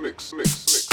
mix, mix, mix.